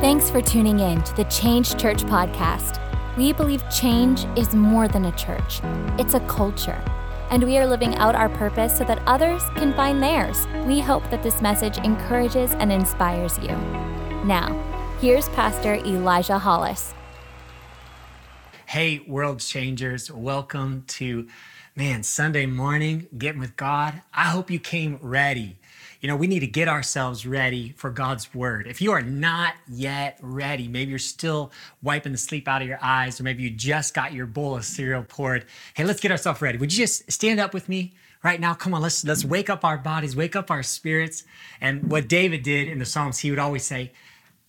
Thanks for tuning in to the Change Church podcast. We believe change is more than a church, it's a culture. And we are living out our purpose so that others can find theirs. We hope that this message encourages and inspires you. Now, here's Pastor Elijah Hollis. Hey, world changers, welcome to, man, Sunday morning, getting with God. I hope you came ready you know, we need to get ourselves ready for God's word. If you are not yet ready, maybe you're still wiping the sleep out of your eyes, or maybe you just got your bowl of cereal poured. Hey, let's get ourselves ready. Would you just stand up with me? Right now, come on, let's let's wake up our bodies, wake up our spirits. And what David did in the Psalms, he would always say,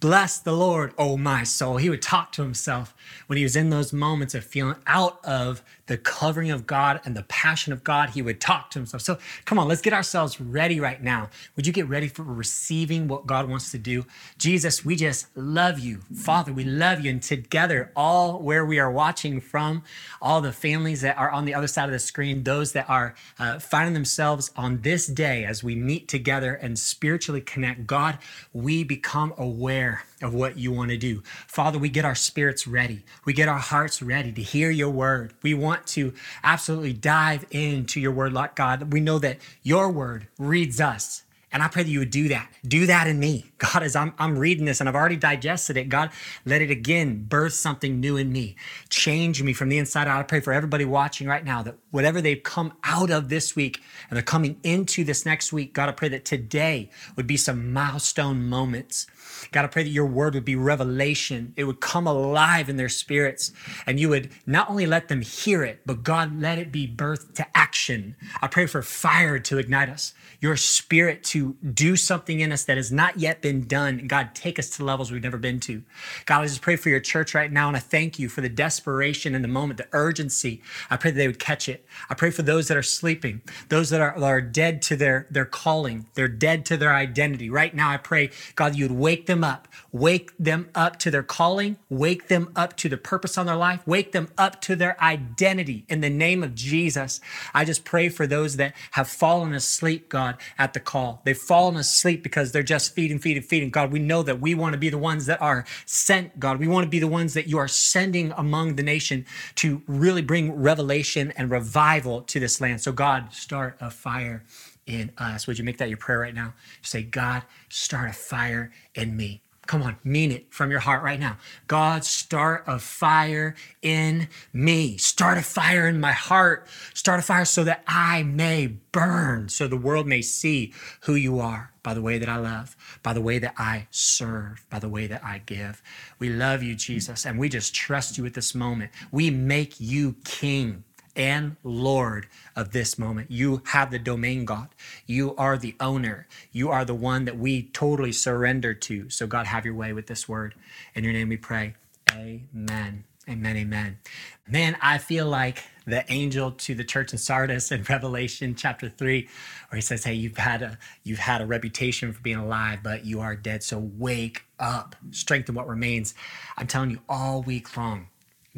Bless the Lord, oh my soul. He would talk to himself when he was in those moments of feeling out of the covering of God and the passion of God. He would talk to himself. So come on, let's get ourselves ready right now. Would you get ready for receiving what God wants to do? Jesus, we just love you. Father, we love you. And together, all where we are watching from, all the families that are on the other side of the screen, those that are uh, finding themselves on this day as we meet together and spiritually connect, God, we become aware of what you want to do. Father, we get our spirits ready. We get our hearts ready to hear your word. We want to absolutely dive into your word, like God. We know that your word reads us and I pray that you would do that. Do that in me. God, as I'm, I'm reading this and I've already digested it, God, let it again birth something new in me. Change me from the inside out. I pray for everybody watching right now that whatever they've come out of this week and they're coming into this next week, God, I pray that today would be some milestone moments. God, I pray that your word would be revelation. It would come alive in their spirits and you would not only let them hear it, but God, let it be birthed to action. I pray for fire to ignite us your spirit to do something in us that has not yet been done. God, take us to levels we've never been to. God, I just pray for your church right now, and I thank you for the desperation in the moment, the urgency. I pray that they would catch it. I pray for those that are sleeping, those that are, are dead to their, their calling, they're dead to their identity. Right now, I pray, God, you would wake them up, wake them up to their calling, wake them up to the purpose on their life, wake them up to their identity in the name of Jesus. I just pray for those that have fallen asleep. God, at the call. They've fallen asleep because they're just feeding, feeding, feeding. God, we know that we want to be the ones that are sent, God. We want to be the ones that you are sending among the nation to really bring revelation and revival to this land. So, God, start a fire in us. Would you make that your prayer right now? Say, God, start a fire in me. Come on, mean it from your heart right now. God, start a fire in me. Start a fire in my heart. Start a fire so that I may burn, so the world may see who you are by the way that I love, by the way that I serve, by the way that I give. We love you, Jesus, and we just trust you at this moment. We make you king and Lord of this moment. You have the domain, God. You are the owner. You are the one that we totally surrender to. So, God, have your way with this word. In your name we pray. Amen. Amen. Amen. Man, I feel like the angel to the church in Sardis in Revelation chapter three, where he says, Hey, you've had a you've had a reputation for being alive, but you are dead. So wake up, strengthen what remains. I'm telling you all week long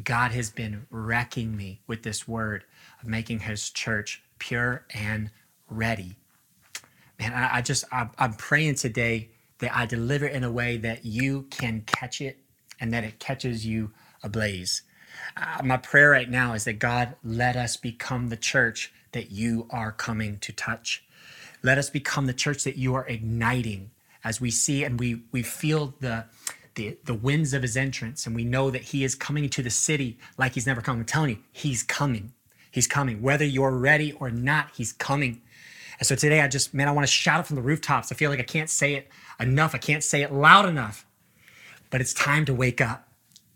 God has been wrecking me with this word of making his church pure and ready. Man, I, I just, I, I'm praying today that I deliver in a way that you can catch it and that it catches you ablaze. Uh, my prayer right now is that God let us become the church that you are coming to touch. Let us become the church that you are igniting as we see and we we feel the the, the winds of his entrance, and we know that he is coming to the city like he's never come. I'm telling you, he's coming. He's coming. Whether you're ready or not, he's coming. And so today, I just, man, I want to shout it from the rooftops. I feel like I can't say it enough. I can't say it loud enough. But it's time to wake up.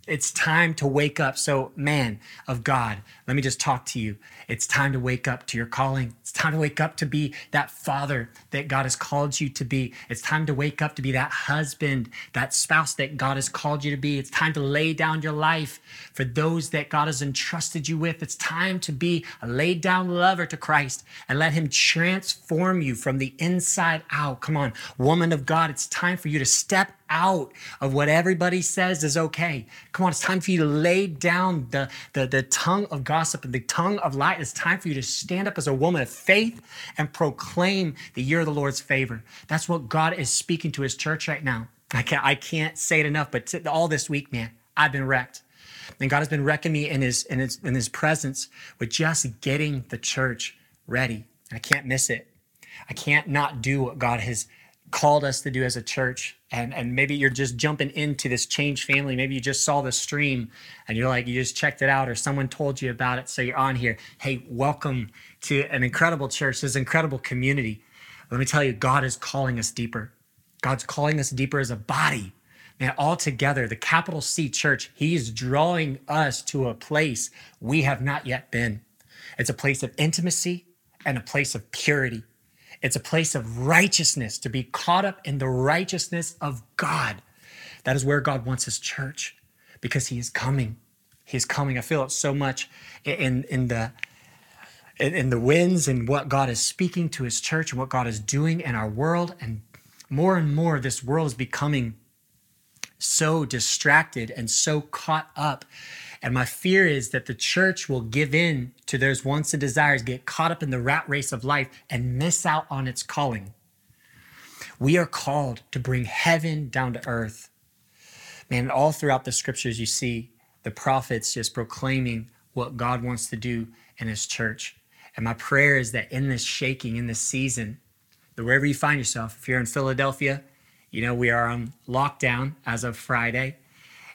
It's time to wake up. So, man of God, let me just talk to you. It's time to wake up to your calling. It's time to wake up to be that father that God has called you to be. It's time to wake up to be that husband, that spouse that God has called you to be. It's time to lay down your life for those that God has entrusted you with. It's time to be a laid down lover to Christ and let Him transform you from the inside out. Come on, woman of God, it's time for you to step out of what everybody says is okay. Come on, it's time for you to lay down the, the, the tongue of gossip and the tongue of light. It's time for you to stand up as a woman of faith and proclaim the year of the Lord's favor. That's what God is speaking to his church right now. I can't, I can't say it enough, but all this week, man, I've been wrecked. And God has been wrecking me in his, in his, in his presence with just getting the church ready. I can't miss it. I can't not do what God has called us to do as a church. And, and maybe you're just jumping into this change family. Maybe you just saw the stream and you're like, you just checked it out or someone told you about it. So you're on here. Hey, welcome to an incredible church, this incredible community. Let me tell you, God is calling us deeper. God's calling us deeper as a body. Man, all together, the capital C church, He's drawing us to a place we have not yet been. It's a place of intimacy and a place of purity. It's a place of righteousness, to be caught up in the righteousness of God. That is where God wants his church because he is coming. He is coming. I feel it so much in, in the in the winds and what God is speaking to his church and what God is doing in our world. And more and more, this world is becoming so distracted and so caught up and my fear is that the church will give in to those wants and desires, get caught up in the rat race of life, and miss out on its calling. We are called to bring heaven down to earth. Man, all throughout the scriptures, you see the prophets just proclaiming what God wants to do in his church. And my prayer is that in this shaking, in this season, that wherever you find yourself, if you're in Philadelphia, you know, we are on lockdown as of Friday.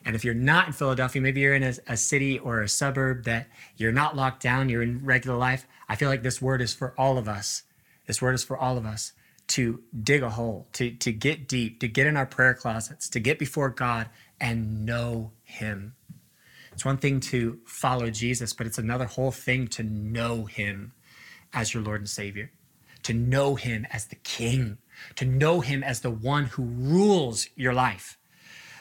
And if you're not in Philadelphia, maybe you're in a, a, city or a suburb that you're not locked down, you're in regular life. I feel like this word is for all of us. This word is for all of us to dig a hole, to, to get deep, to get in our prayer closets, to get before God and know Him. It's one thing to follow Jesus, but it's another whole thing to know Him as your Lord and Savior, to know Him as the King, to know Him as the one who rules your life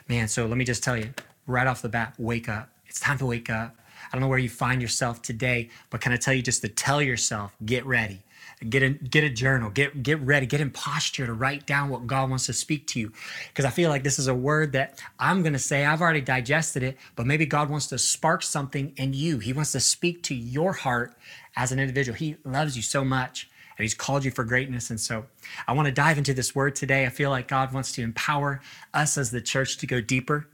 Man, so let me just tell you right off the bat wake up. It's time to wake up. I don't know where you find yourself today, but can I tell you just to tell yourself, get ready. Get a, get a journal, get, get ready, get in posture to write down what God wants to speak to you. Because I feel like this is a word that I'm going to say, I've already digested it, but maybe God wants to spark something in you. He wants to speak to your heart as an individual. He loves you so much He's called you for greatness. And so I want to dive into this word today. I feel like God wants to empower us as the church to go deeper.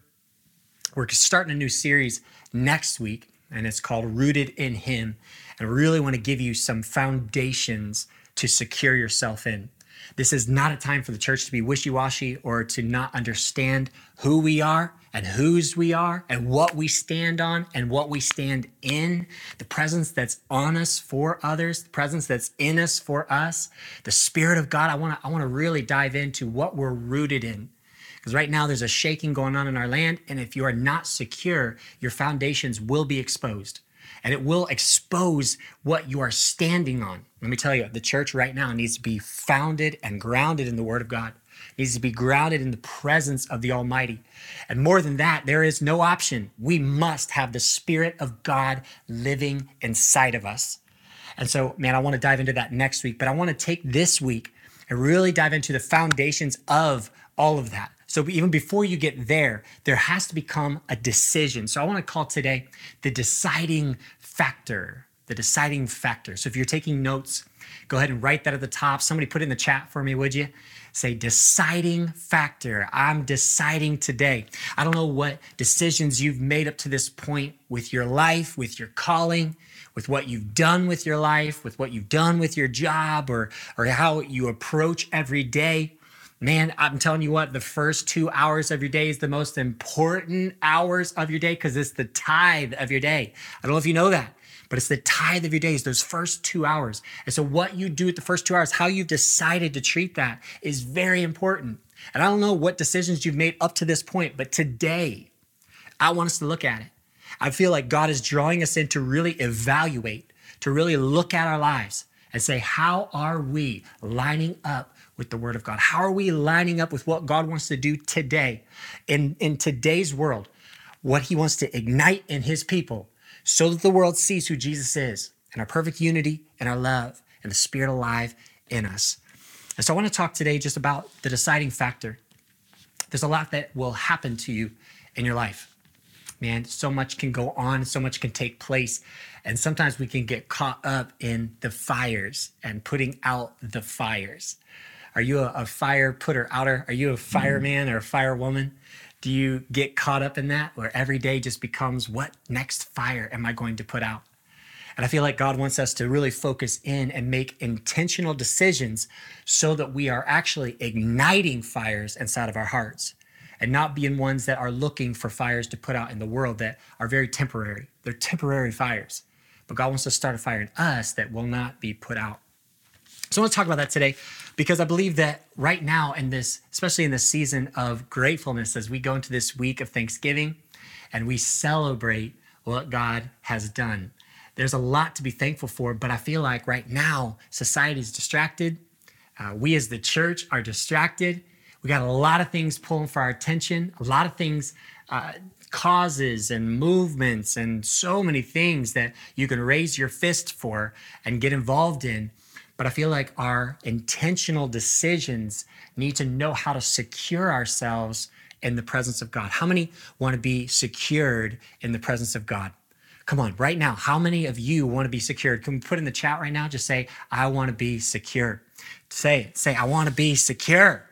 We're starting a new series next week, and it's called Rooted in Him. And I really want to give you some foundations to secure yourself in. This is not a time for the church to be wishy washy or to not understand who we are and whose we are and what we stand on and what we stand in, the presence that's on us for others, the presence that's in us for us, the Spirit of God. I want to I want to really dive into what we're rooted in. Because right now there's a shaking going on in our land, and if you are not secure, your foundations will be exposed. And it will expose what you are standing on. Let me tell you, the church right now needs to be founded and grounded in the Word of God needs to be grounded in the presence of the Almighty. And more than that, there is no option. We must have the Spirit of God living inside of us. And so, man, I want to dive into that next week, but I want to take this week and really dive into the foundations of all of that. So, even before you get there, there has to become a decision. So, I want to call today the deciding factor. The deciding factor. So, if you're taking notes, go ahead and write that at the top. Somebody put it in the chat for me, would you? say deciding factor. I'm deciding today. I don't know what decisions you've made up to this point with your life, with your calling, with what you've done with your life, with what you've done with your job, or, or how you approach every day. Man, I'm telling you what, the first two hours of your day is the most important hours of your day because it's the tithe of your day. I don't know if you know that but it's the tithe of your days, those first two hours. And so, what you do at the first two hours, how you've decided to treat that is very important. And I don't know what decisions you've made up to this point, but today, I want us to look at it. I feel like God is drawing us in to really evaluate, to really look at our lives and say, how are we lining up with the Word of God? How are we lining up with what God wants to do today in, in today's world? What He wants to ignite in His people so that the world sees who Jesus is and our perfect unity and our love and the Spirit alive in us. And so I want to talk today just about the deciding factor. There's a lot that will happen to you in your life. Man, so much can go on, so much can take place. And sometimes we can get caught up in the fires and putting out the fires. Are you a, a fire putter outer? Are you a mm-hmm. fireman or a firewoman? Do you get caught up in that where every day just becomes what next fire am I going to put out? And I feel like God wants us to really focus in and make intentional decisions so that we are actually igniting fires inside of our hearts and not being ones that are looking for fires to put out in the world that are very temporary. They're temporary fires. But God wants to start a fire in us that will not be put out. So I want to talk about that today because I believe that right now, in this, especially in this season of gratefulness, as we go into this week of Thanksgiving and we celebrate what God has done, there's a lot to be thankful for. But I feel like right now, society is distracted. Uh, we as the church are distracted. We got a lot of things pulling for our attention, a lot of things, uh, causes and movements, and so many things that you can raise your fist for and get involved in. But I feel like our intentional decisions need to know how to secure ourselves in the presence of God. How many want to be secured in the presence of God? Come on, right now, how many of you want to be secured? Can we put in the chat right now? Just say, I want to be secure. Say it. Say, I want to be secure.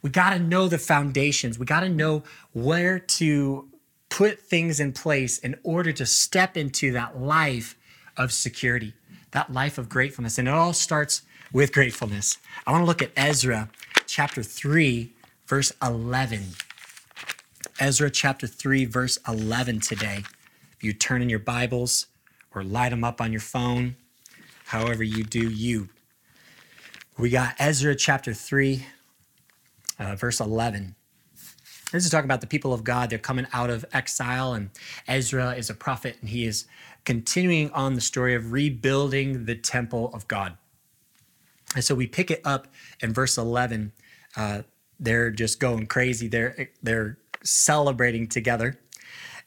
We got to know the foundations. We got to know where to put things in place in order to step into that life of security that life of gratefulness. And it all starts with gratefulness. I want to look at Ezra chapter 3, verse 11. Ezra chapter 3, verse 11 today. If you turn in your Bibles or light them up on your phone, however you do you. We got Ezra chapter 3, uh, verse 11. This is talking about the people of God. They're coming out of exile, and Ezra is a prophet, and he is continuing on the story of rebuilding the temple of God. And so we pick it up in verse 11. Uh, they're just going crazy. They're they're celebrating together.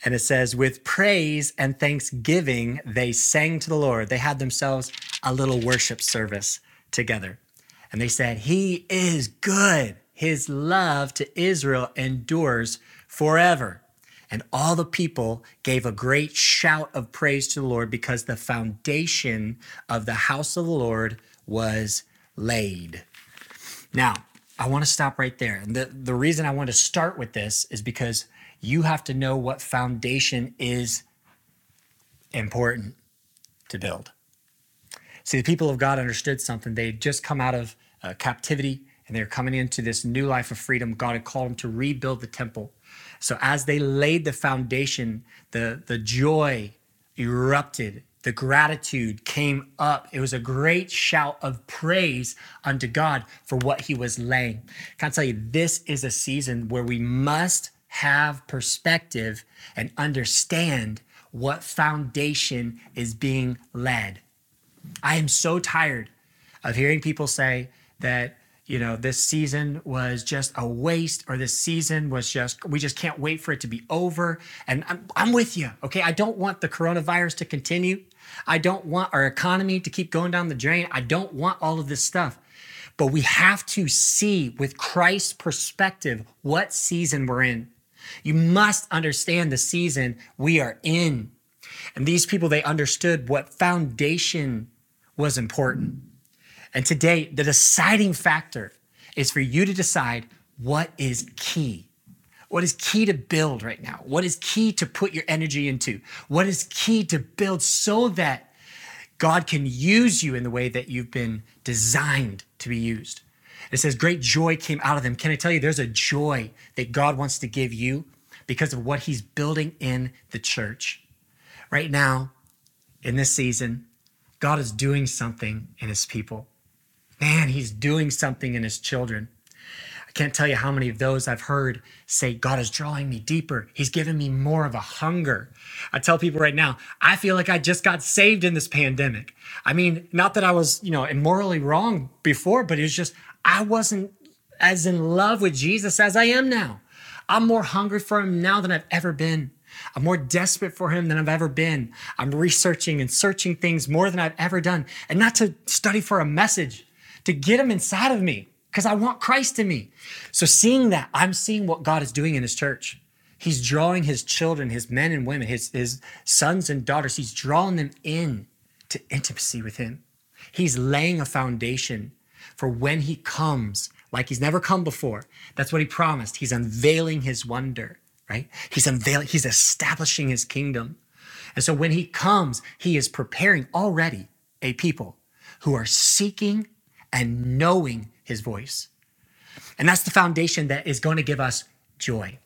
And it says, with praise and thanksgiving, they sang to the Lord. They had themselves a little worship service together. And they said, He is good. His love to Israel endures forever. And all the people gave a great shout of praise to the Lord because the foundation of the house of the Lord was laid. Now, I want to stop right there. And the, the reason I want to start with this is because you have to know what foundation is important to build. See, the people of God understood something. They had just come out of uh, captivity and they're coming into this new life of freedom. God had called them to rebuild the temple. So as they laid the foundation, the, the joy erupted, the gratitude came up. It was a great shout of praise unto God for what he was laying. Can I tell you, this is a season where we must have perspective and understand what foundation is being led. I am so tired of hearing people say that you know, this season was just a waste, or this season was just, we just can't wait for it to be over. And I'm, I'm with you, okay? I don't want the coronavirus to continue. I don't want our economy to keep going down the drain. I don't want all of this stuff. But we have to see with Christ's perspective what season we're in. You must understand the season we are in. And these people, they understood what foundation was important. And today, the deciding factor is for you to decide what is key. What is key to build right now? What is key to put your energy into? What is key to build so that God can use you in the way that you've been designed to be used? It says, Great joy came out of them. Can I tell you, there's a joy that God wants to give you because of what He's building in the church. Right now, in this season, God is doing something in His people man, he's doing something in his children. I can't tell you how many of those I've heard say, God is drawing me deeper. He's giving me more of a hunger. I tell people right now, I feel like I just got saved in this pandemic. I mean, not that I was, you know, immorally wrong before, but it was just, I wasn't as in love with Jesus as I am now. I'm more hungry for him now than I've ever been. I'm more desperate for him than I've ever been. I'm researching and searching things more than I've ever done. And not to study for a message, to get him inside of me because I want Christ in me. So seeing that, I'm seeing what God is doing in his church. He's drawing his children, his men and women, his, his sons and daughters, he's drawing them in to intimacy with him. He's laying a foundation for when he comes, like he's never come before. That's what he promised. He's unveiling his wonder, right? He's unveiling, he's establishing his kingdom. And so when he comes, he is preparing already a people who are seeking and knowing his voice. And that's the foundation that is going to give us joy.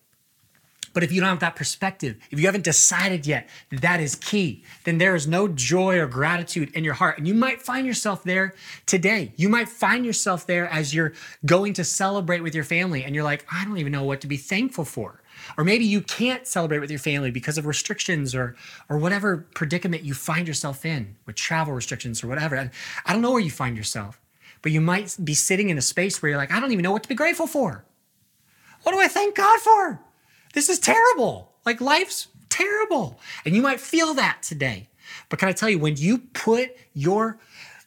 But if you don't have that perspective, if you haven't decided yet that that is key, then there is no joy or gratitude in your heart. And you might find yourself there today. You might find yourself there as you're going to celebrate with your family and you're like, I don't even know what to be thankful for. Or maybe you can't celebrate with your family because of restrictions or or whatever predicament you find yourself in with travel restrictions or whatever. I don't know where you find yourself, but you might be sitting in a space where you're like, I don't even know what to be grateful for. What do I thank God for? This is terrible. Like life's terrible. And you might feel that today. But can I tell you, when you put your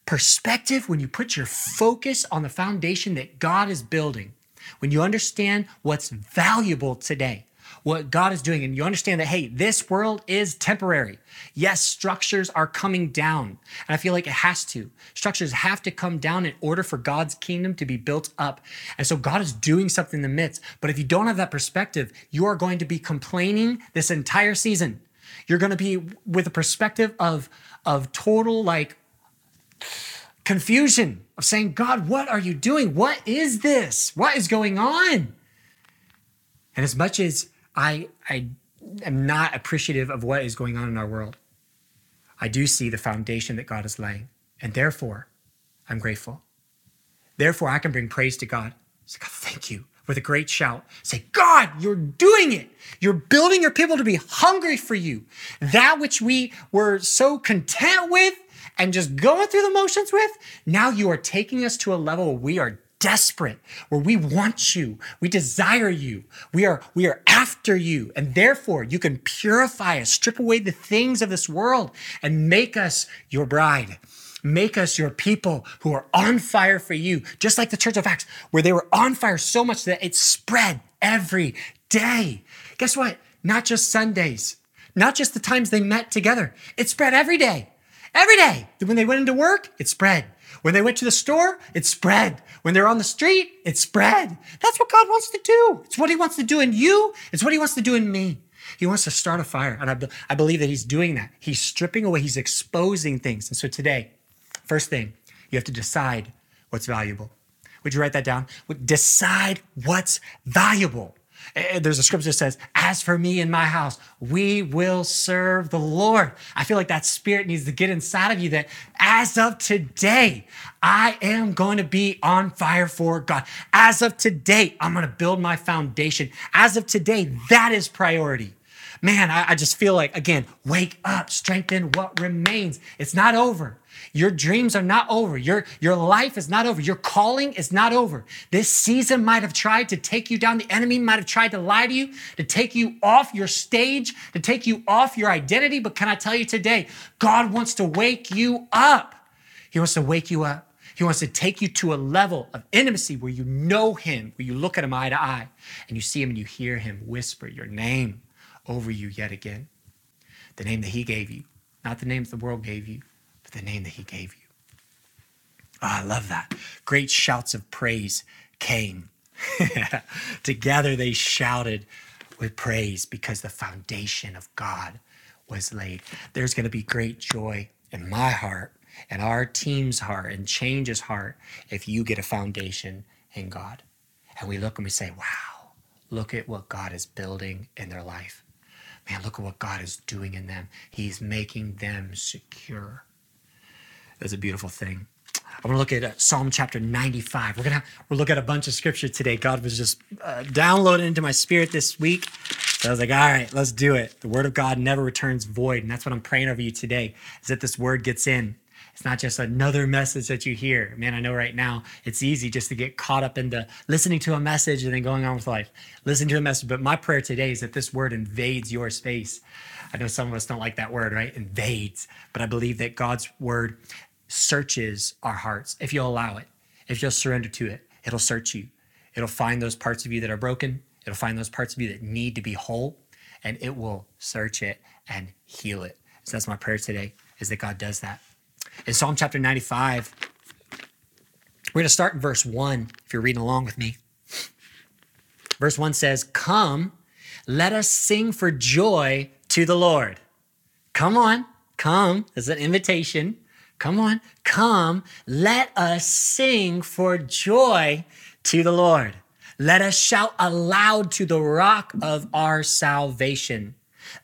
perspective, when you put your focus on the foundation that God is building, when you understand what's valuable today, what God is doing, and you understand that, hey, this world is temporary. Yes, structures are coming down. And I feel like it has to. Structures have to come down in order for God's kingdom to be built up. And so God is doing something in the midst. But if you don't have that perspective, you are going to be complaining this entire season. You're going to be with a perspective of, of total like confusion of saying, God, what are you doing? What is this? What is going on? And as much as I, I am not appreciative of what is going on in our world. I do see the foundation that God is laying, and therefore, I'm grateful. Therefore, I can bring praise to God. Say, God, thank you with a great shout. Say, God, you're doing it. You're building your people to be hungry for you. That which we were so content with and just going through the motions with, now you are taking us to a level where we are desperate, where we want you, we desire you, we are, we are after you. And therefore, you can purify us, strip away the things of this world, and make us your bride. Make us your people who are on fire for you, just like the Church of Acts, where they were on fire so much that it spread every day. Guess what? Not just Sundays, not just the times they met together, it spread every day. Every day. When they went into work, it spread. When they went to the store, it spread. When they're on the street, it spread. That's what God wants to do. It's what He wants to do in you, it's what He wants to do in me. He wants to start a fire. And I, I believe that He's doing that. He's stripping away, He's exposing things. And so today, first thing, you have to decide what's valuable. Would you write that down? Decide what's valuable. Eh, eh, there's a scripture that says, As for me and my house, we will serve the Lord. I feel like that spirit needs to get inside of you that as of today, I am going to be on fire for God. As of today, I'm going to build my foundation. As of today, that is priority man, I, I, just feel like, again, wake up, strengthen what remains. It's not over. Your dreams are not over. Your, your life is not over. Your calling is not over. This season might have tried to take you down. The enemy might have tried to lie to you, to take you off your stage, to take you off your identity. But can I tell you today, God wants to wake you up. He wants to wake you up. He wants to take you to a level of intimacy where you know him, where you look at him eye to eye, and you see him and you hear him whisper your name over you yet again. The name that he gave you, not the names the world gave you, but the name that he gave you. Oh, I love that. Great shouts of praise came. Together they shouted with praise because the foundation of God was laid. There's going to be great joy in my heart and our team's heart and change's heart if you get a foundation in God. And we look and we say, wow, look at what God is building in their life. Man, look at what God is doing in them. He's making them secure. That's a beautiful thing. I want to look at uh, Psalm chapter 95. We're gonna we'll look at a bunch of scripture today. God was just uh, downloaded into my spirit this week. So I was like, all right, let's do it. The word of God never returns void, and that's what I'm praying over you today. Is that this word gets in. It's not just another message that you hear. Man, I know right now it's easy just to get caught up into listening to a message and then going on with life. Listening to a message. But my prayer today is that this word invades your space. I know some of us don't like that word, right? Invades. But I believe that God's word searches our hearts if you'll allow it, if you'll surrender to it. It'll search you. It'll find those parts of you that are broken. It'll find those parts of you that need to be whole, and it will search it and heal it. So that's my prayer today, is that God does that. In Psalm chapter 95, We're going to start in verse 1 if you're reading along with me. Verse 1 says, Come, let us sing for joy to the Lord. Come on, come. is an invitation. Come on, come. Let us sing for joy to the Lord. Let us shout aloud to the rock of our salvation.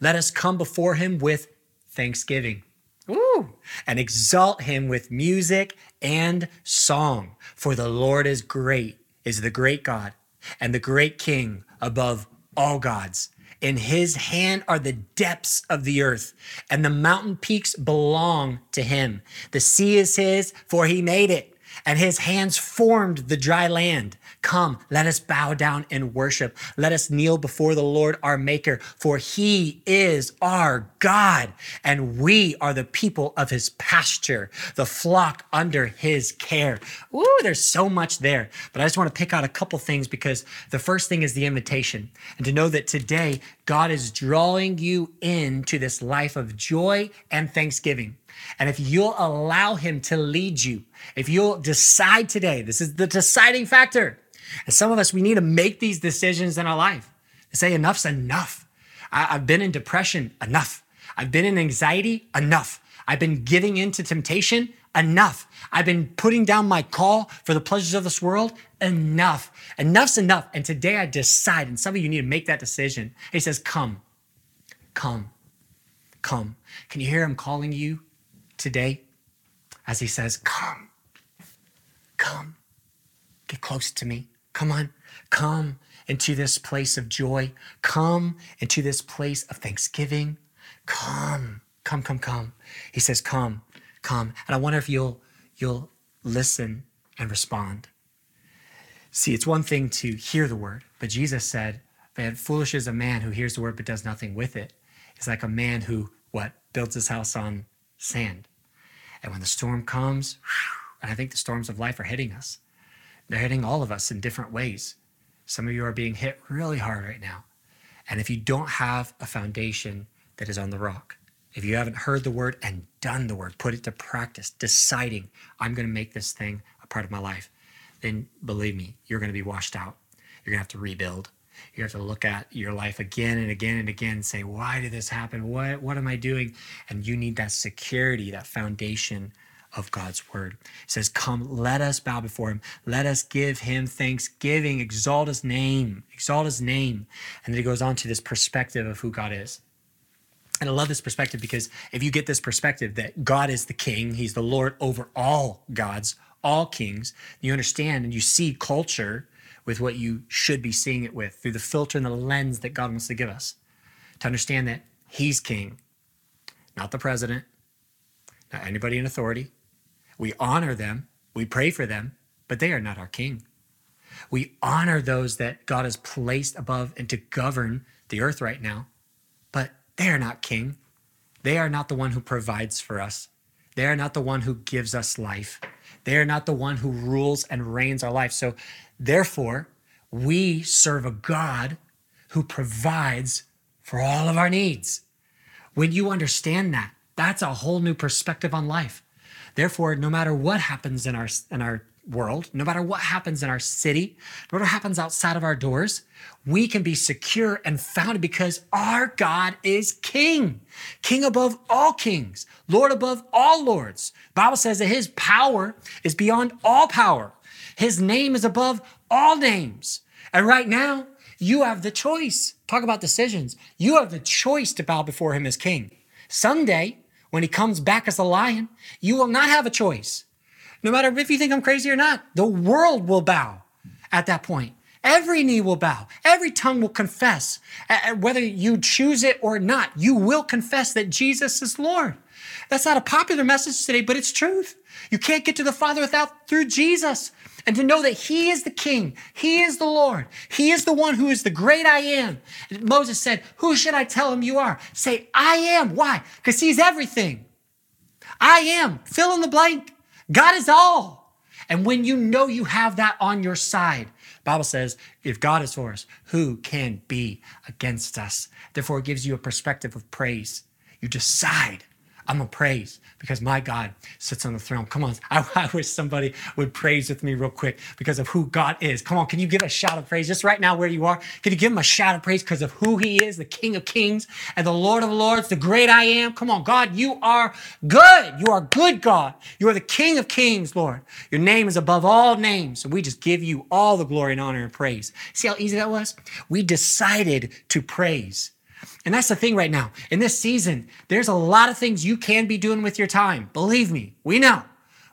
Let us come before him with thanksgiving. Ooh, and exalt him with music and song. For the Lord is great, is the great God, and the great King above all gods. In his hand are the depths of the earth, and the mountain peaks belong to him. The sea is his, for he made it, and his hands formed the dry land. Come, let us bow down and worship. Let us kneel before the Lord our Maker, for he is our God, and we are the people of his pasture, the flock under his care. Ooh, there's so much there. But I just want to pick out a couple things because the first thing is the invitation, and to know that today God is drawing you into this life of joy and thanksgiving. And if you'll allow him to lead you, if you'll decide today, this is the deciding factor and some of us, we need to make these decisions in our life. To say enough's enough. I, have been in depression, enough. I've been in anxiety, enough. I've been giving in to temptation, enough. I've been putting down my call for the pleasures of this world, enough. Enough's enough. And today I decide, and some of you need to make that decision. He says, Come, come, come. Can you hear him calling you today as he says, Come, come, get close to me. Come on, come into this place of joy. Come into this place of thanksgiving. Come, come, come, come. He says, Come, come. And I wonder if you'll you'll listen and respond. See, it's one thing to hear the word, but Jesus said, that foolish is a man who hears the word but does nothing with it. It's like a man who what builds his house on sand. And when the storm comes, and I think the storms of life are hitting us, they're hitting all of us in different ways. Some of you are being hit really hard right now. And if you don't have a foundation that is on the rock, if you haven't heard the word and done the word, put it to practice, deciding, I'm going to make this thing a part of my life, then believe me, you're going to be washed out. You're going to have to rebuild. You have to look at your life again and again and again and say, why did this happen? What, what am I doing? And you need that security, that foundation of God's word. It says, Come, let us bow before him. Let us give him thanksgiving, exalt his name, exalt his name. And then he goes on to this perspective of who God is. And I love this perspective because if you get this perspective that God is the king, he's the Lord over all gods, all kings, you understand and you see culture with what you should be seeing it with through the filter and the lens that God wants to give us. To understand that he's king, not the president, not anybody in authority, we honor them, we pray for them, but they are not our king. We honor those that God has placed above and to govern the earth right now, but they are not king. They are not the one who provides for us. They are not the one who gives us life. They are not the one who rules and reigns our life. So, therefore, we serve a God who provides for all of our needs. When you understand that, that's a whole new perspective on life. Therefore, no matter what happens in our in our world, no matter what happens in our city, no matter what happens outside of our doors, we can be secure and founded because our God is King, King above all kings, Lord above all lords. Bible says that His power is beyond all power. His name is above all names. And right now, you have the choice. Talk about decisions. You have the choice to bow before Him as King. Someday, when he comes back as a lion, you will not have a choice. No matter if you think I'm crazy or not, the world will bow at that point. Every knee will bow. Every tongue will confess. Uh, uh, whether you choose it or not, you will confess that Jesus is Lord. That's not a popular message today, but it's truth. You can't get to the Father without through Jesus and to know that He is the King, He is the Lord, He is the one who is the great I am. Moses said, Who should I tell him you are? Say, I am. Why? Because He's everything. I am. Fill in the blank. God is all. And when you know you have that on your side, Bible says, if God is for us, who can be against us? Therefore, it gives you a perspective of praise. You decide, I'm gonna praise because my God sits on the throne. Come on, I, I, wish somebody would praise with me real quick because of who God is. Come on, can you give a shout of praise just right now where you are? Can you give him a shout of praise because of who he is, the King of Kings and the Lord of Lords, the great I am? Come on, God, you are good. You are good, God. You are the King of Kings, Lord. Your name is above all names. And we just give you all the glory and honor and praise. See how easy that was? We decided to praise. And that's the thing right now. In this season, there's a lot of things you can be doing with your time. Believe me, we know.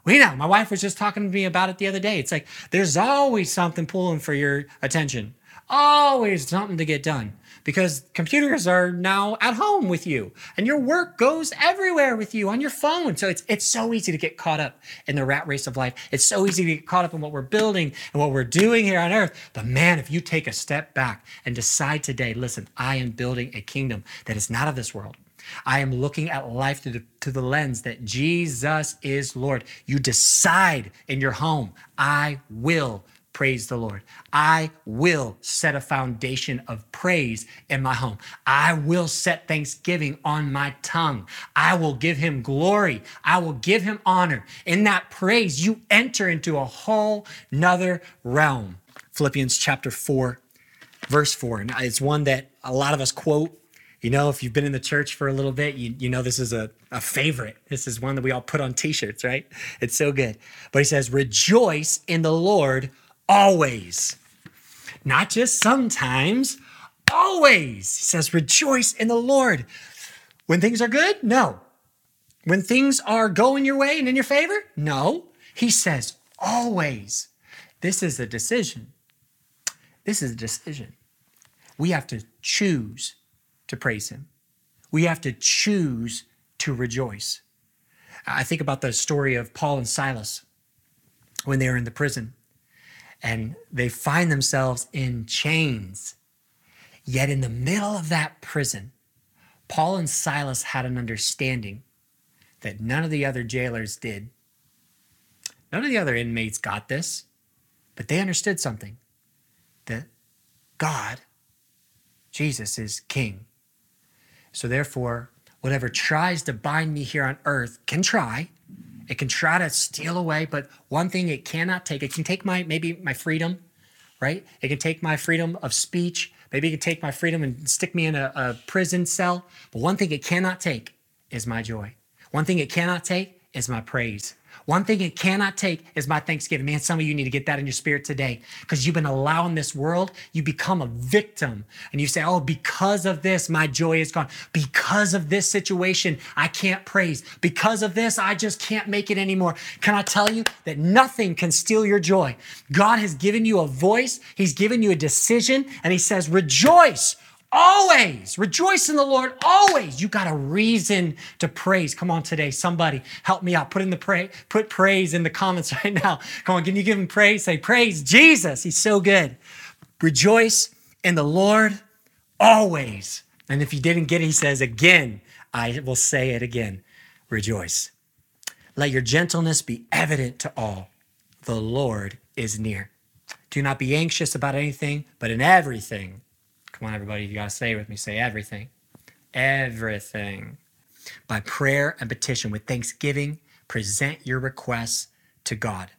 We know. My wife was just talking to me about it the other day. It's like there's always something pulling for your attention, always something to get done because computers are now at home with you and your work goes everywhere with you on your phone. So it's it's so easy to get caught up in the rat race of life. It's so easy to get caught up in what we're building and what we're doing here on earth. But man, if you take a step back and decide today, listen, I am building a kingdom that is not of this world. I am looking at life through the, through the lens that Jesus is Lord. You decide in your home, I will praise the Lord. I will set a foundation of praise in my home. I will set thanksgiving on my tongue. I will give him glory. I will give him honor. In that praise, you enter into a whole nother realm. Philippians chapter 4, verse 4. And it's one that a lot of us quote. You know, if you've been in the church for a little bit, you, you know this is a, a favorite. This is one that we all put on t shirts, right? It's so good. But he says, Rejoice in the Lord always. Not just sometimes, always. He says, rejoice in the Lord. When things are good? No. When things are going your way and in your favor? No. He says, always. This is a decision. This is a decision. We have to choose to praise Him. We have to choose to rejoice. I think about the story of Paul and Silas when they were in the prison and they find themselves in chains. Yet in the middle of that prison, Paul and Silas had an understanding that none of the other jailers did. None of the other inmates got this, but they understood something that God, Jesus, is king. So therefore, whatever tries to bind me here on earth can try, it can try to steal away, but one thing it cannot take, it can take my maybe my freedom, right? It can take my freedom of speech. Maybe it can take my freedom and stick me in a, a prison cell. But one thing it cannot take is my joy. One thing it cannot take is my praise. One thing it cannot take is my thanksgiving. Man, some of you need to get that in your spirit today because you've been allowing this world, you become a victim. And you say, Oh, because of this, my joy is gone. Because of this situation, I can't praise. Because of this, I just can't make it anymore. Can I tell you that nothing can steal your joy? God has given you a voice, He's given you a decision, and He says, Rejoice Always rejoice in the Lord. Always. You got a reason to praise. Come on today. Somebody help me out. Put in the pray, put praise in the comments right now. Come on. Can you give him praise? Say praise Jesus. He's so good. Rejoice in the Lord always. And if you didn't get it, he says again, I will say it again. Rejoice. Let your gentleness be evident to all. The Lord is near. Do not be anxious about anything, but in everything Come on, everybody, you got to say with me. Say everything. Everything. By prayer and petition with thanksgiving, present your requests to God.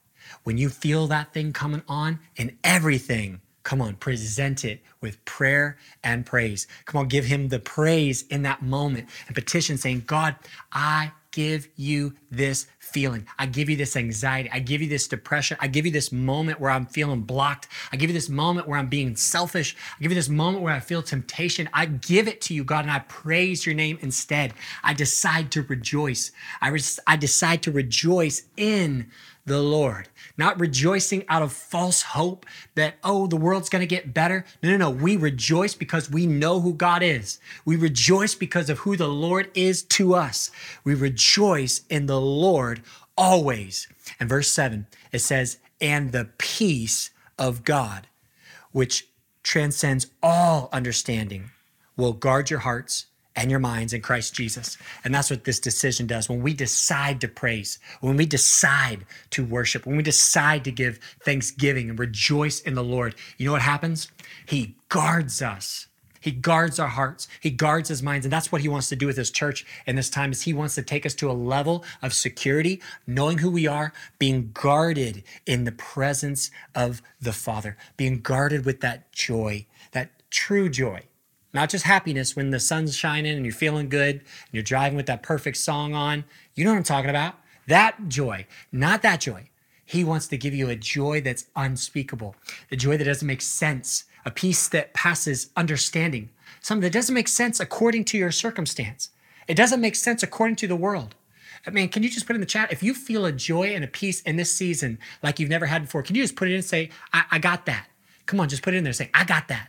When you feel that thing coming on in everything, come on, present it with prayer and praise. Come on, give him the praise in that moment and petition saying, God, I give you this feeling. I give you this anxiety. I give you this depression. I give you this moment where I'm feeling blocked. I give you this moment where I'm being selfish. I give you this moment where I feel temptation. I give it to you, God, and I praise your name instead. I decide to rejoice. I, re- I decide to rejoice in the Lord, not rejoicing out of false hope that, oh, the world's going to get better. No, no, no. We rejoice because we know who God is. We rejoice because of who the Lord is to us. We rejoice in the Lord always. And verse 7, it says, and the peace of God, which transcends all understanding, will guard your hearts and your minds in Christ Jesus. And that's what this decision does. When we decide to praise, when we decide to worship, when we decide to give thanksgiving and rejoice in the Lord, you know what happens? He guards us. He guards our hearts. He guards his minds. And that's what he wants to do with his church in this time is he wants to take us to a level of security, knowing who we are, being guarded in the presence of the Father, being guarded with that joy, that true joy. Not just happiness when the sun's shining and you're feeling good and you're driving with that perfect song on. You know what I'm talking about? That joy, not that joy. He wants to give you a joy that's unspeakable, a joy that doesn't make sense, a peace that passes understanding, something that doesn't make sense according to your circumstance. It doesn't make sense according to the world. I mean, can you just put in the chat if you feel a joy and a peace in this season like you've never had before? Can you just put it in and say, I, I got that? Come on, just put it in there. And say, I got that.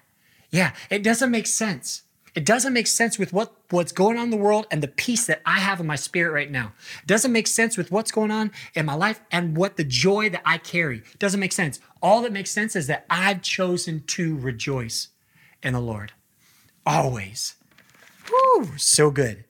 Yeah, it doesn't make sense. It doesn't make sense with what, what's going on in the world and the peace that I have in my spirit right now. It doesn't make sense with what's going on in my life and what the joy that I carry. It doesn't make sense. All that makes sense is that I've chosen to rejoice in the Lord. Always. Woo, so good.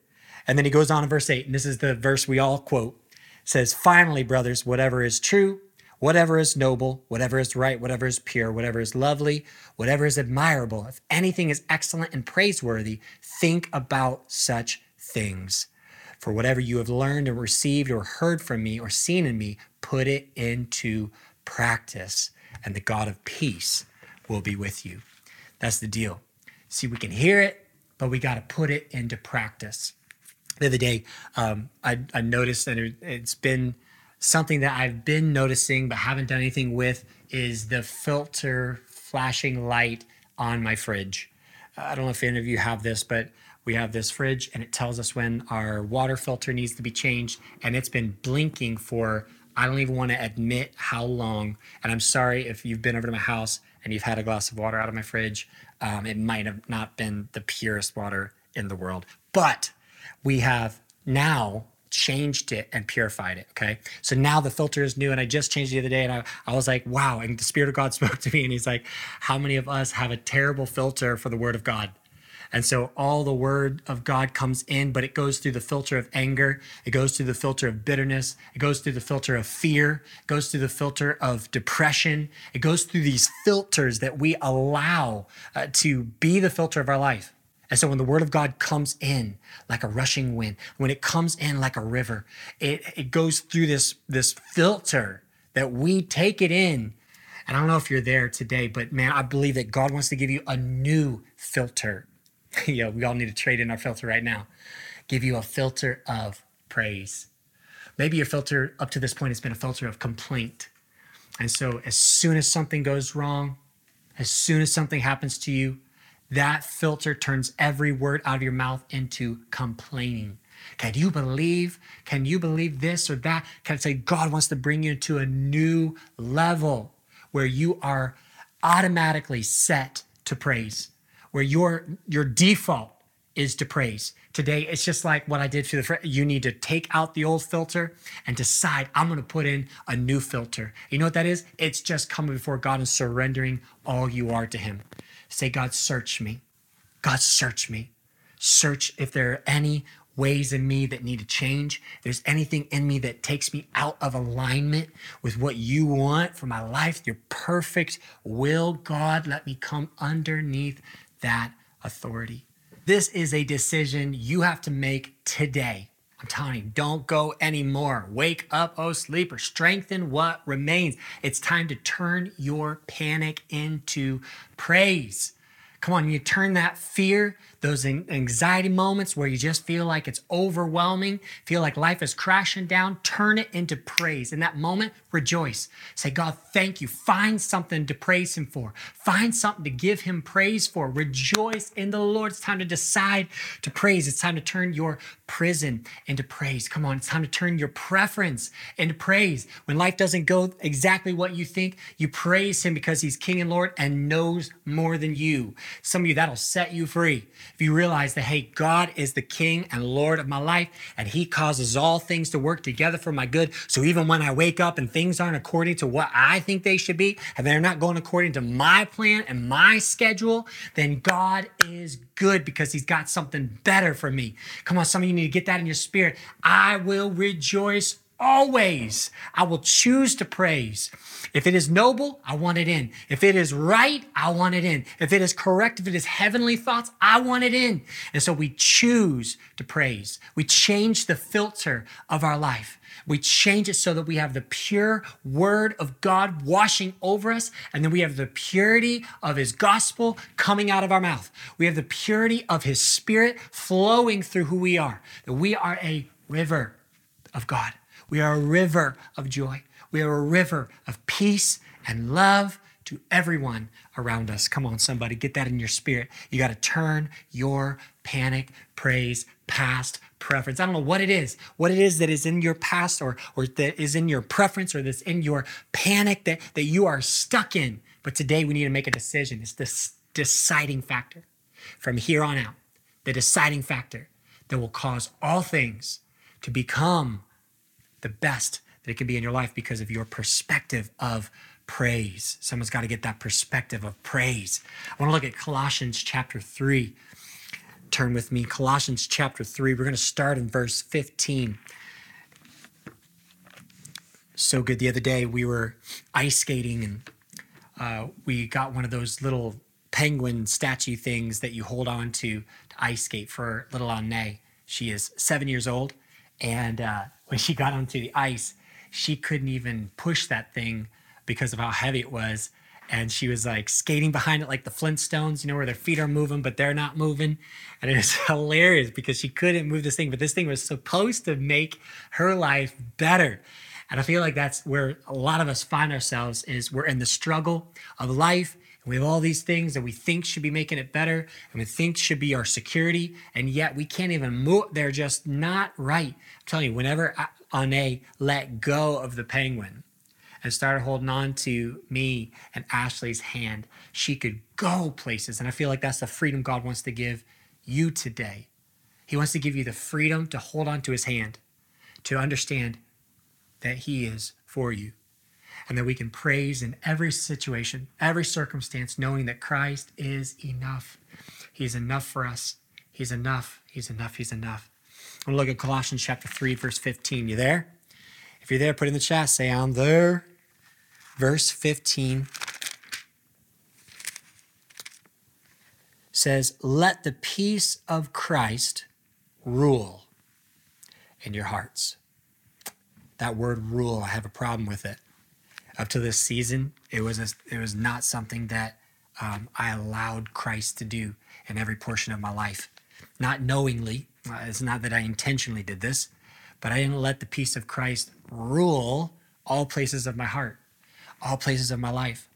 And then he goes on in verse 8, and this is the verse we all quote. It says, Finally, brothers, whatever is true, whatever is noble, whatever is right, whatever is pure, whatever is lovely, whatever is admirable, if anything is excellent and praiseworthy, think about such things. For whatever you have learned or received or heard from me or seen in me, put it into practice, and the God of peace will be with you. That's the deal. See, we can hear it, but we got to put it into practice. The other day, um, I, I, noticed it, it's been something that I've been noticing but haven't done anything with is the filter flashing light on my fridge. I don't know if any of you have this, but we have this fridge and it tells us when our water filter needs to be changed and it's been blinking for I don't even want to admit how long. And I'm sorry if you've been over to my house and you've had a glass of water out of my fridge. Um, it might have not been the purest water in the world, but we have now changed it and purified it. Okay. So now the filter is new. And I just changed the other day and I, I was like, wow. And the Spirit of God spoke to me and he's like, how many of us have a terrible filter for the Word of God? And so all the word of God comes in, but it goes through the filter of anger. It goes through the filter of bitterness. It goes through the filter of fear. It goes through the filter of depression. It goes through these filters that we allow uh, to be the filter of our life. And so when the word of God comes in like a rushing wind, when it comes in like a river, it, it goes through this, this filter that we take it in. And I don't know if you're there today, but man, I believe that God wants to give you a new filter. yeah, we all need to trade in our filter right now. Give you a filter of praise. Maybe your filter up to this point has been a filter of complaint. And so as soon as something goes wrong, as soon as something happens to you, that filter turns every word out of your mouth into complaining. Can you believe? Can you believe this or that? Can I say God wants to bring you to a new level where you are automatically set to praise, where your your default is to praise. Today, it's just like what I did for the friend. You need to take out the old filter and decide, I'm going to put in a new filter. You know what that is? It's just coming before God and surrendering all you are to Him. Say, God, search me. God, search me. Search if there are any ways in me that need to change. If there's anything in me that takes me out of alignment with what you want for my life, your perfect will, God, let me come underneath that authority. This is a decision you have to make today. I'm telling you, don't go anymore. Wake up, oh sleeper. Strengthen what remains. It's time to turn your panic into praise. Come on, you turn that fear, those anxiety moments where you just feel like it's overwhelming, feel like life is crashing down, turn it into praise. In that moment, rejoice. Say, God, thank you. Find something to praise Him for. Find something to give Him praise for. Rejoice in the Lord. It's time to decide to praise. It's time to turn your prison into praise. Come on, it's time to turn your preference into praise. When life doesn't go exactly what you think, you praise Him because He's King and Lord and knows more than you. Some of you, that'll set you free. If you realize that, hey, God is the King and Lord of my life, and He causes all things to work together for my good. So even when I wake up and things aren't according to what I think they should be, and they're not going according to my plan and my schedule, then God is good because He's got something better for me. Come on, some of you need to get that in your spirit. I will rejoice always. I will choose to praise. If it is noble, I want it in. If it is right, I want it in. If it is correct, if it is heavenly thoughts, I want it in. And so we choose to praise. We change the filter of our life. We change it so that we have the pure word of God washing over us, and then we have the purity of his gospel coming out of our mouth. We have the purity of his spirit flowing through who we are. That we are a river of God. We are a river of joy. We are a river of peace and love to everyone around us. Come on, somebody, get that in your spirit. You got to turn your panic, praise, past preference. I don't know what it is, what it is that is in your past or, or that is in your preference or that's in your panic that, that you are stuck in. But today we need to make a decision. It's this deciding factor from here on out, the deciding factor that will cause all things to become the best that it can be in your life because of your perspective of praise. Someone's got to get that perspective of praise. I want to look at Colossians chapter 3 turn with me, Colossians chapter 3. We're going to start in verse 15. So good. The other day we were ice skating and uh, we got one of those little penguin statue things that you hold on to to ice skate for little Anne. She is seven years old. And uh, when she got onto the ice, she couldn't even push that thing because of how heavy it was and she was like skating behind it like the Flintstones, you know, where their feet are moving, but they're not moving. And it was hilarious because she couldn't move this thing, but this thing was supposed to make her life better. And I feel like that's where a lot of us find ourselves is we're in the struggle of life and we have all these things that we think should be making it better and we think should be our security and yet we can't even move they're just not right i'm telling you whenever Anne let go of the penguin and started holding on to me and Ashley's hand, she could go places. And I feel like that's the freedom God wants to give you today. He wants to give you the freedom to hold on to his hand, to understand that he is for you, and that we can praise in every situation, every circumstance, knowing that Christ is enough. He's enough for us. He's enough. He's enough. He's enough. I'm going to look at Colossians chapter 3, verse 15. You there? If you're there, put in the chat, say, I'm there verse 15 says, Let the peace of Christ rule in your hearts. That word rule, I have a problem with it. Up to this season, it was a, it was not something that um, I allowed Christ to do in every portion of my life. Not knowingly, uh, it's not that I intentionally did this, but I didn't let the peace of Christ rule all places of my heart all places of my life.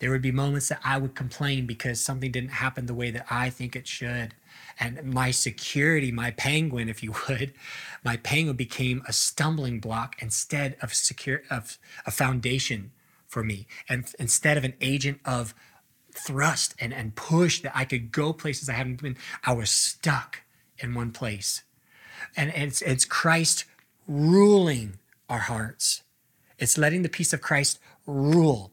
There would be moments that I would complain because something didn't happen the way that I think it should. And my security, my penguin, if you would, my penguin became a stumbling block instead of secure of a foundation for me. And instead of an agent of thrust and, and push that I could go places I haven't been, I was stuck in one place. And it's it's Christ ruling our hearts. It's letting the peace of Christ rule.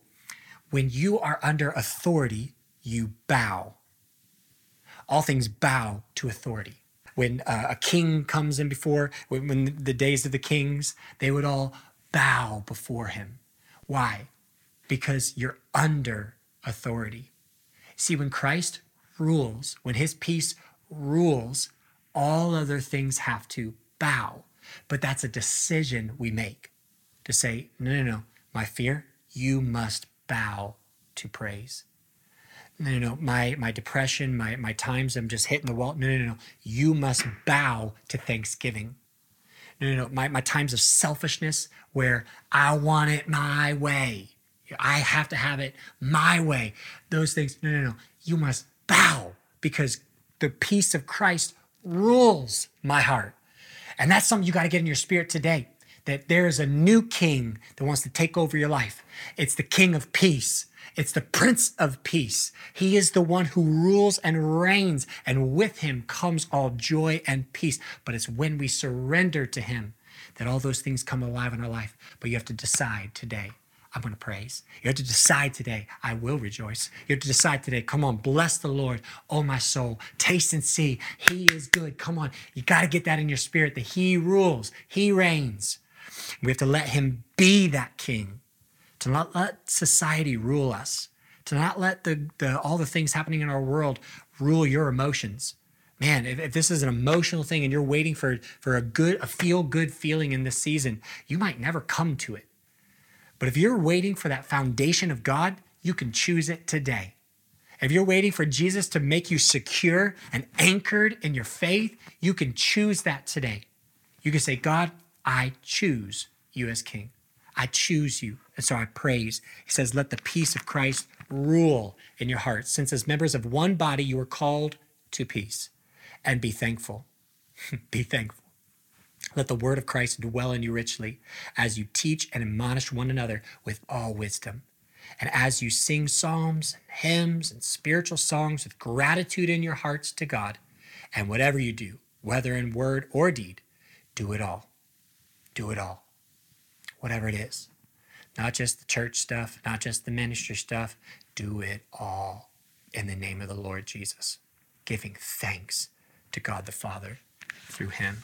When you are under authority, you bow. All things bow to authority. When uh, a king comes in before, when, when the days of the kings, they would all bow before him. Why? Because you're under authority. See, when Christ rules, when his peace rules, all other things have to bow. But that's a decision we make to say, no, no, no, my fear, you must bow to praise. No, no, my, my depression, my, my times I'm just hitting the wall. No, no, no, no. You must bow to thanksgiving. No, no, no. My, my times of selfishness where I want it my way. I have to have it my way. Those things, no, no, no. You must bow because the peace of Christ rules my heart. And that's something you got to get in your spirit today that there is a new king that wants to take over your life. It's the king of peace. It's the prince of peace. He is the one who rules and reigns, and with him comes all joy and peace. But it's when we surrender to him that all those things come alive in our life. But you have to decide today. I'm going to praise. You have to decide today, I will rejoice. You have to decide today, come on, bless the Lord, oh my soul. Taste and see, He is good. Come on, you got to get that in your spirit that He rules, He reigns. We have to let him be that king, to not let society rule us, to not let the, the all the things happening in our world rule your emotions. Man, if, if this is an emotional thing and you're waiting for, for a good, a feel good feeling in this season, you might never come to it. But if you're waiting for that foundation of God, you can choose it today. If you're waiting for Jesus to make you secure and anchored in your faith, you can choose that today. You can say, God, I choose you as king. I choose you. And so I praise. He says, let the peace of Christ rule in your hearts, since as members of one body you are called to peace. And be thankful. be thankful. Let the word of Christ dwell in you richly as you teach and admonish one another with all wisdom. And as you sing psalms and hymns and spiritual songs with gratitude in your hearts to God, and whatever you do, whether in word or deed, do it all. Do it all. Whatever it is. Not just the church stuff, not just the ministry stuff. Do it all in the name of the Lord Jesus, giving thanks to God the Father through him.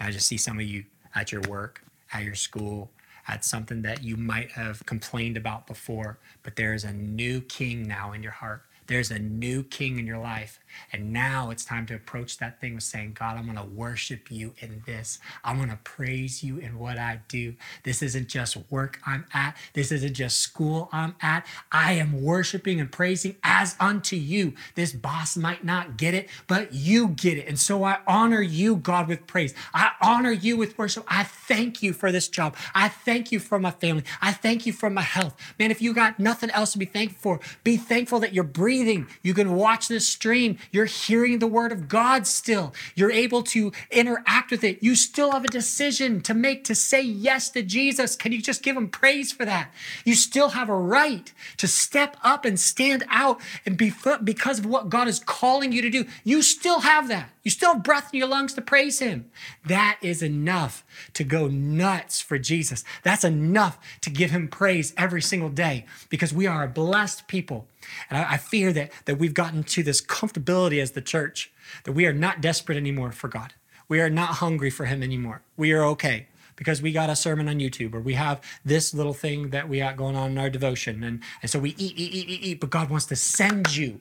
I just see some of you at your work, at your school, at something that you might have complained about before, but there is a new king now in your heart. There's a new king in your life. And now it's time to approach that thing with saying, God, I'm going to worship you in this. I'm going to praise you in what I do. This isn't just work I'm at. This isn't just school I'm at. I am worshiping and praising as unto you. This boss might not get it, but you get it. And so I honor you, God, with praise. I honor you with worship. I thank you for this job. I thank you for my family. I thank you for my health. Man, if you got nothing else to be thankful for, be thankful that you're breathing. You can watch this stream. You're hearing the word of God still. You're able to interact with it. You still have a decision to make to say yes to Jesus. Can you just give him praise for that? You still have a right to step up and stand out and be because of what God is calling you to do. You still have that. You still have breath in your lungs to praise him. That is enough to go nuts for Jesus. That's enough to give him praise every single day because we are a blessed people. And I, I fear that, that we've gotten to this comfortability as the church that we are not desperate anymore for God. We are not hungry for him anymore. We are okay because we got a sermon on YouTube or we have this little thing that we got going on in our devotion. And, and so we eat, eat, eat, eat, eat, but God wants to send you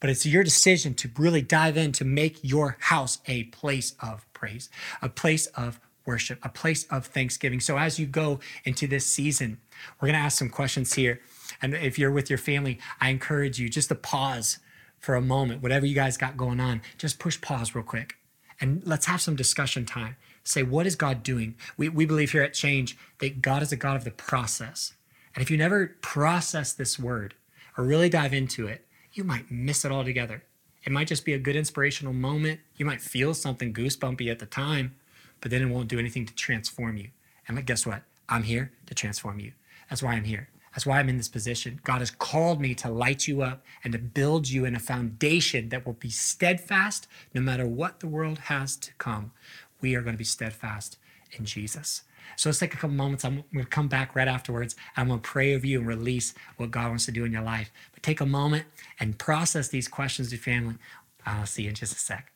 but it's your decision to really dive in to make your house a place of praise, a place of worship, a place of thanksgiving. So as you go into this season, we're going to ask some questions here. And if you're with your family, I encourage you just to pause for a moment, whatever you guys got going on, just push pause real quick and let's have some discussion time. Say, what is God doing? We, we believe here at Change that God is a God of the process. And if you never process this word or really dive into it, you might miss it altogether. It might just be a good inspirational moment. You might feel something goosebumpy at the time, but then it won't do anything to transform you. And guess what? I'm here to transform you. That's why I'm here. That's why I'm in this position. God has called me to light you up and to build you in a foundation that will be steadfast no matter what the world has to come. We are going to be steadfast in Jesus. So let's take a couple moments. I'm going to come back right afterwards. I'm going to pray over you and release what God wants to do in your life. But take a moment and process these questions your family. I'll see you in just a sec.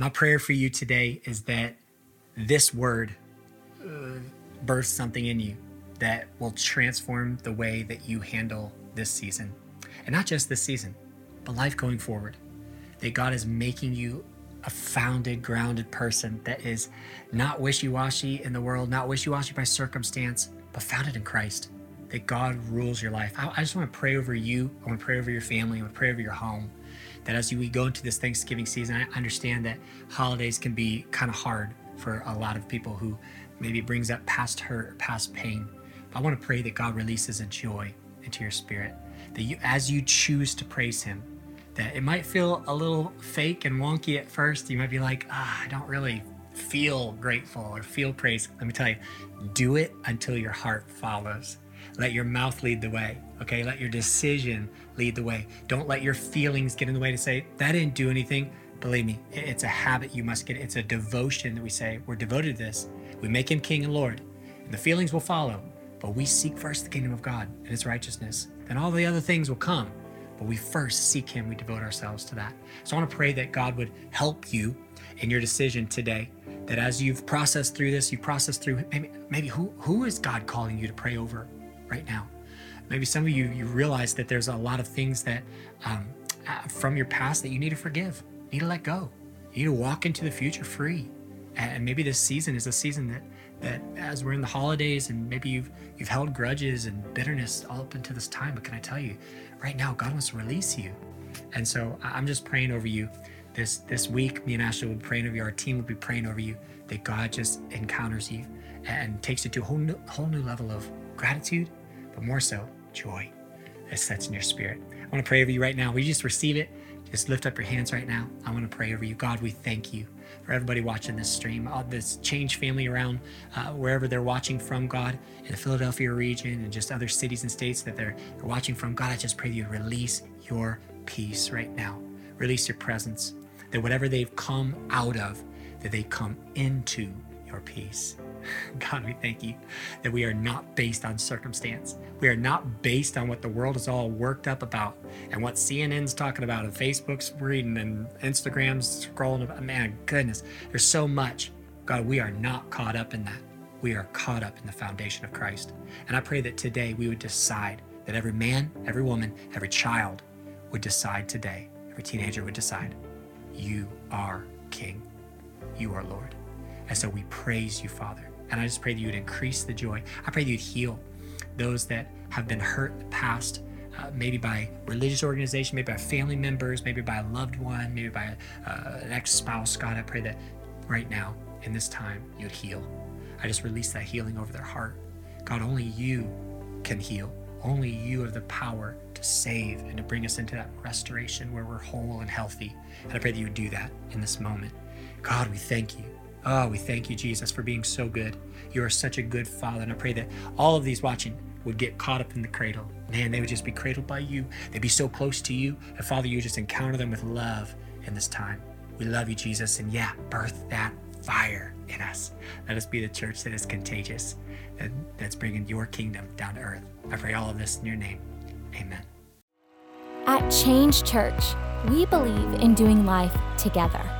My prayer for you today is that this word uh, births something in you that will transform the way that you handle this season. And not just this season, but life going forward. That God is making you a founded, grounded person that is not wishy washy in the world, not wishy washy by circumstance, but founded in Christ. That God rules your life. I, I just want to pray over you. I want to pray over your family. I want to pray over your home that as we go into this Thanksgiving season, I understand that holidays can be kind of hard for a lot of people who maybe brings up past hurt, past pain. But I want to pray that God releases a joy into your spirit. That you, as you choose to praise Him, that it might feel a little fake and wonky at first. You might be like, ah, I don't really feel grateful or feel praise. Let me tell you, do it until your heart follows. Let your mouth lead the way. Okay. Let your decision lead the way. Don't let your feelings get in the way to say, that didn't do anything. Believe me, it's a habit you must get. It's a devotion that we say, we're devoted to this. We make him king and Lord, and the feelings will follow. But we seek first the kingdom of God and his righteousness. Then all the other things will come. But we first seek him, we devote ourselves to that. So I want to pray that God would help you in your decision today. That as you've processed through this, you process through maybe, maybe who, who is God calling you to pray over right now? Maybe some of you you realize that there's a lot of things that um, uh, from your past that you need to forgive, need to let go. You need to walk into the future free. And maybe this season is a season that that as we're in the holidays and maybe you've you've held grudges and bitterness all up until this time. But can I tell you, right now God wants to release you. And so I'm just praying over you this this week. Me and Ashley will be praying over you. Our team will be praying over you that God just encounters you and takes you to a whole new, whole new level of gratitude, but more so joy that sets in your spirit. I want to pray over you right now. You just receive it? Just lift up your hands right now. I want to pray over you. God, we thank you for everybody watching this stream, all this change family around uh, wherever they're watching from, God, in the Philadelphia region and just other cities and states that they're, they're watching from. God, I just pray you release your peace right now. Release your presence. That whatever they've come out of, that they come into your peace. God, we thank you that we are not based on circumstance. We are not based on what the world is all worked up about and what CNN's talking about and Facebook's reading and Instagram's scrolling about. Man, goodness, there's so much. God, we are not caught up in that. We are caught up in the foundation of Christ. And I pray that today we would decide that every man, every woman, every child would decide today, every teenager would decide, you are King. You are Lord. And so we praise you, Father. And I just pray that you would increase the joy. I pray that you'd heal those that have been hurt in the past, uh, maybe by religious organization, maybe by family members, maybe by a loved one, maybe by uh, an ex spouse. God, I pray that right now, in this time, you'd heal. I just release that healing over their heart. God, only you can heal. Only you have the power to save and to bring us into that restoration where we're whole and healthy. And I pray that you would do that in this moment. God, we thank you Oh, we thank you, Jesus, for being so good. You are such a good Father. And I pray that all of these watching would get caught up in the cradle. Man, they would just be cradled by you. They'd be so close to you. And Father, you just encounter them with love in this time. We love you, Jesus. And yeah, birth that fire in us. Let us be the church that is contagious, that, that's bringing your kingdom down to earth. I pray all of this in your name. Amen. At Change Church, we believe in doing life together.